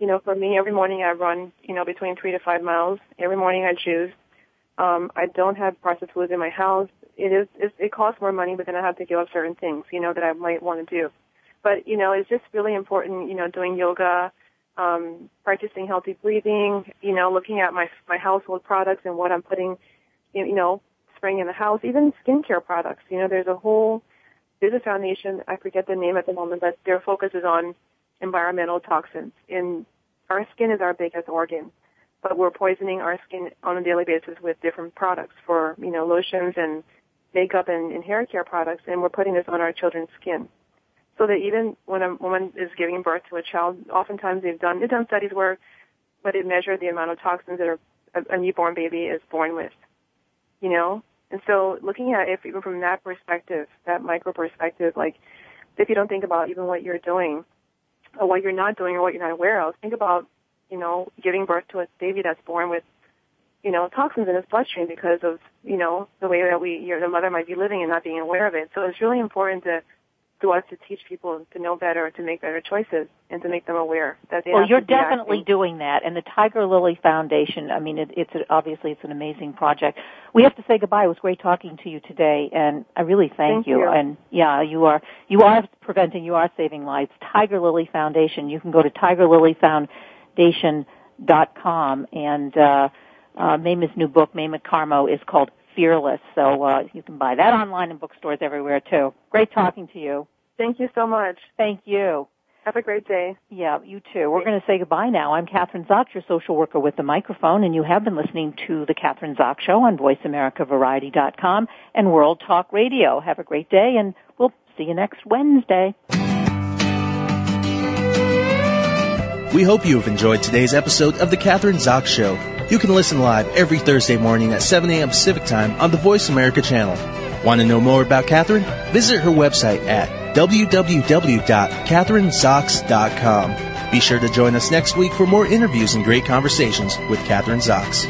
you know, for me, every morning I run, you know, between three to five miles. Every morning I choose. Um, I don't have processed foods in my house. It is, it, it costs more money, but then I have to give up certain things, you know, that I might want to do. But you know, it's just really important, you know, doing yoga, um, practicing healthy breathing, you know, looking at my my household products and what I'm putting, you know, spraying in the house, even skincare products. You know, there's a whole there's a foundation, I forget the name at the moment, but their focus is on environmental toxins. And our skin is our biggest organ. but we're poisoning our skin on a daily basis with different products for, you know, lotions and makeup and, and hair care products, and we're putting this on our children's skin. So that even when a woman is giving birth to a child, oftentimes they've done, they've done studies where, where they measure the amount of toxins that are, a, a newborn baby is born with. You know? And so looking at it even from that perspective, that micro perspective, like, if you don't think about even what you're doing, or what you're not doing, or what you're not aware of, think about, you know, giving birth to a baby that's born with you know, toxins in his bloodstream because of, you know, the way that we, your, the mother might be living and not being aware of it. So it's really important to, to us to teach people to know better, to make better choices, and to make them aware that they. Well, you're definitely acting. doing that, and the Tigerlily Foundation. I mean, it, it's a, obviously it's an amazing project. We have to say goodbye. It was great talking to you today, and I really thank, thank you. you. And yeah, you are you are preventing, you are saving lives. Tigerlily Foundation. You can go to tigerlilyfoundation.com and. uh uh, Maimah's new book, Maimah Karmo, is called Fearless. So uh, you can buy that online in bookstores everywhere too. Great talking to you. Thank you so much. Thank you. Have a great day. Yeah, you too. We're going to say goodbye now. I'm Kathryn Zox, your social worker with the microphone, and you have been listening to the Kathryn Zox Show on VoiceAmericaVariety.com and World Talk Radio. Have a great day, and we'll see you next Wednesday. We hope you have enjoyed today's episode of the Kathryn Zox Show. You can listen live every Thursday morning at 7 a.m. Pacific Time on the Voice America channel. Want to know more about Kathryn? Visit her website at www.kathrynzox.com. Be sure to join us next week for more interviews and great conversations with Kathryn Zox.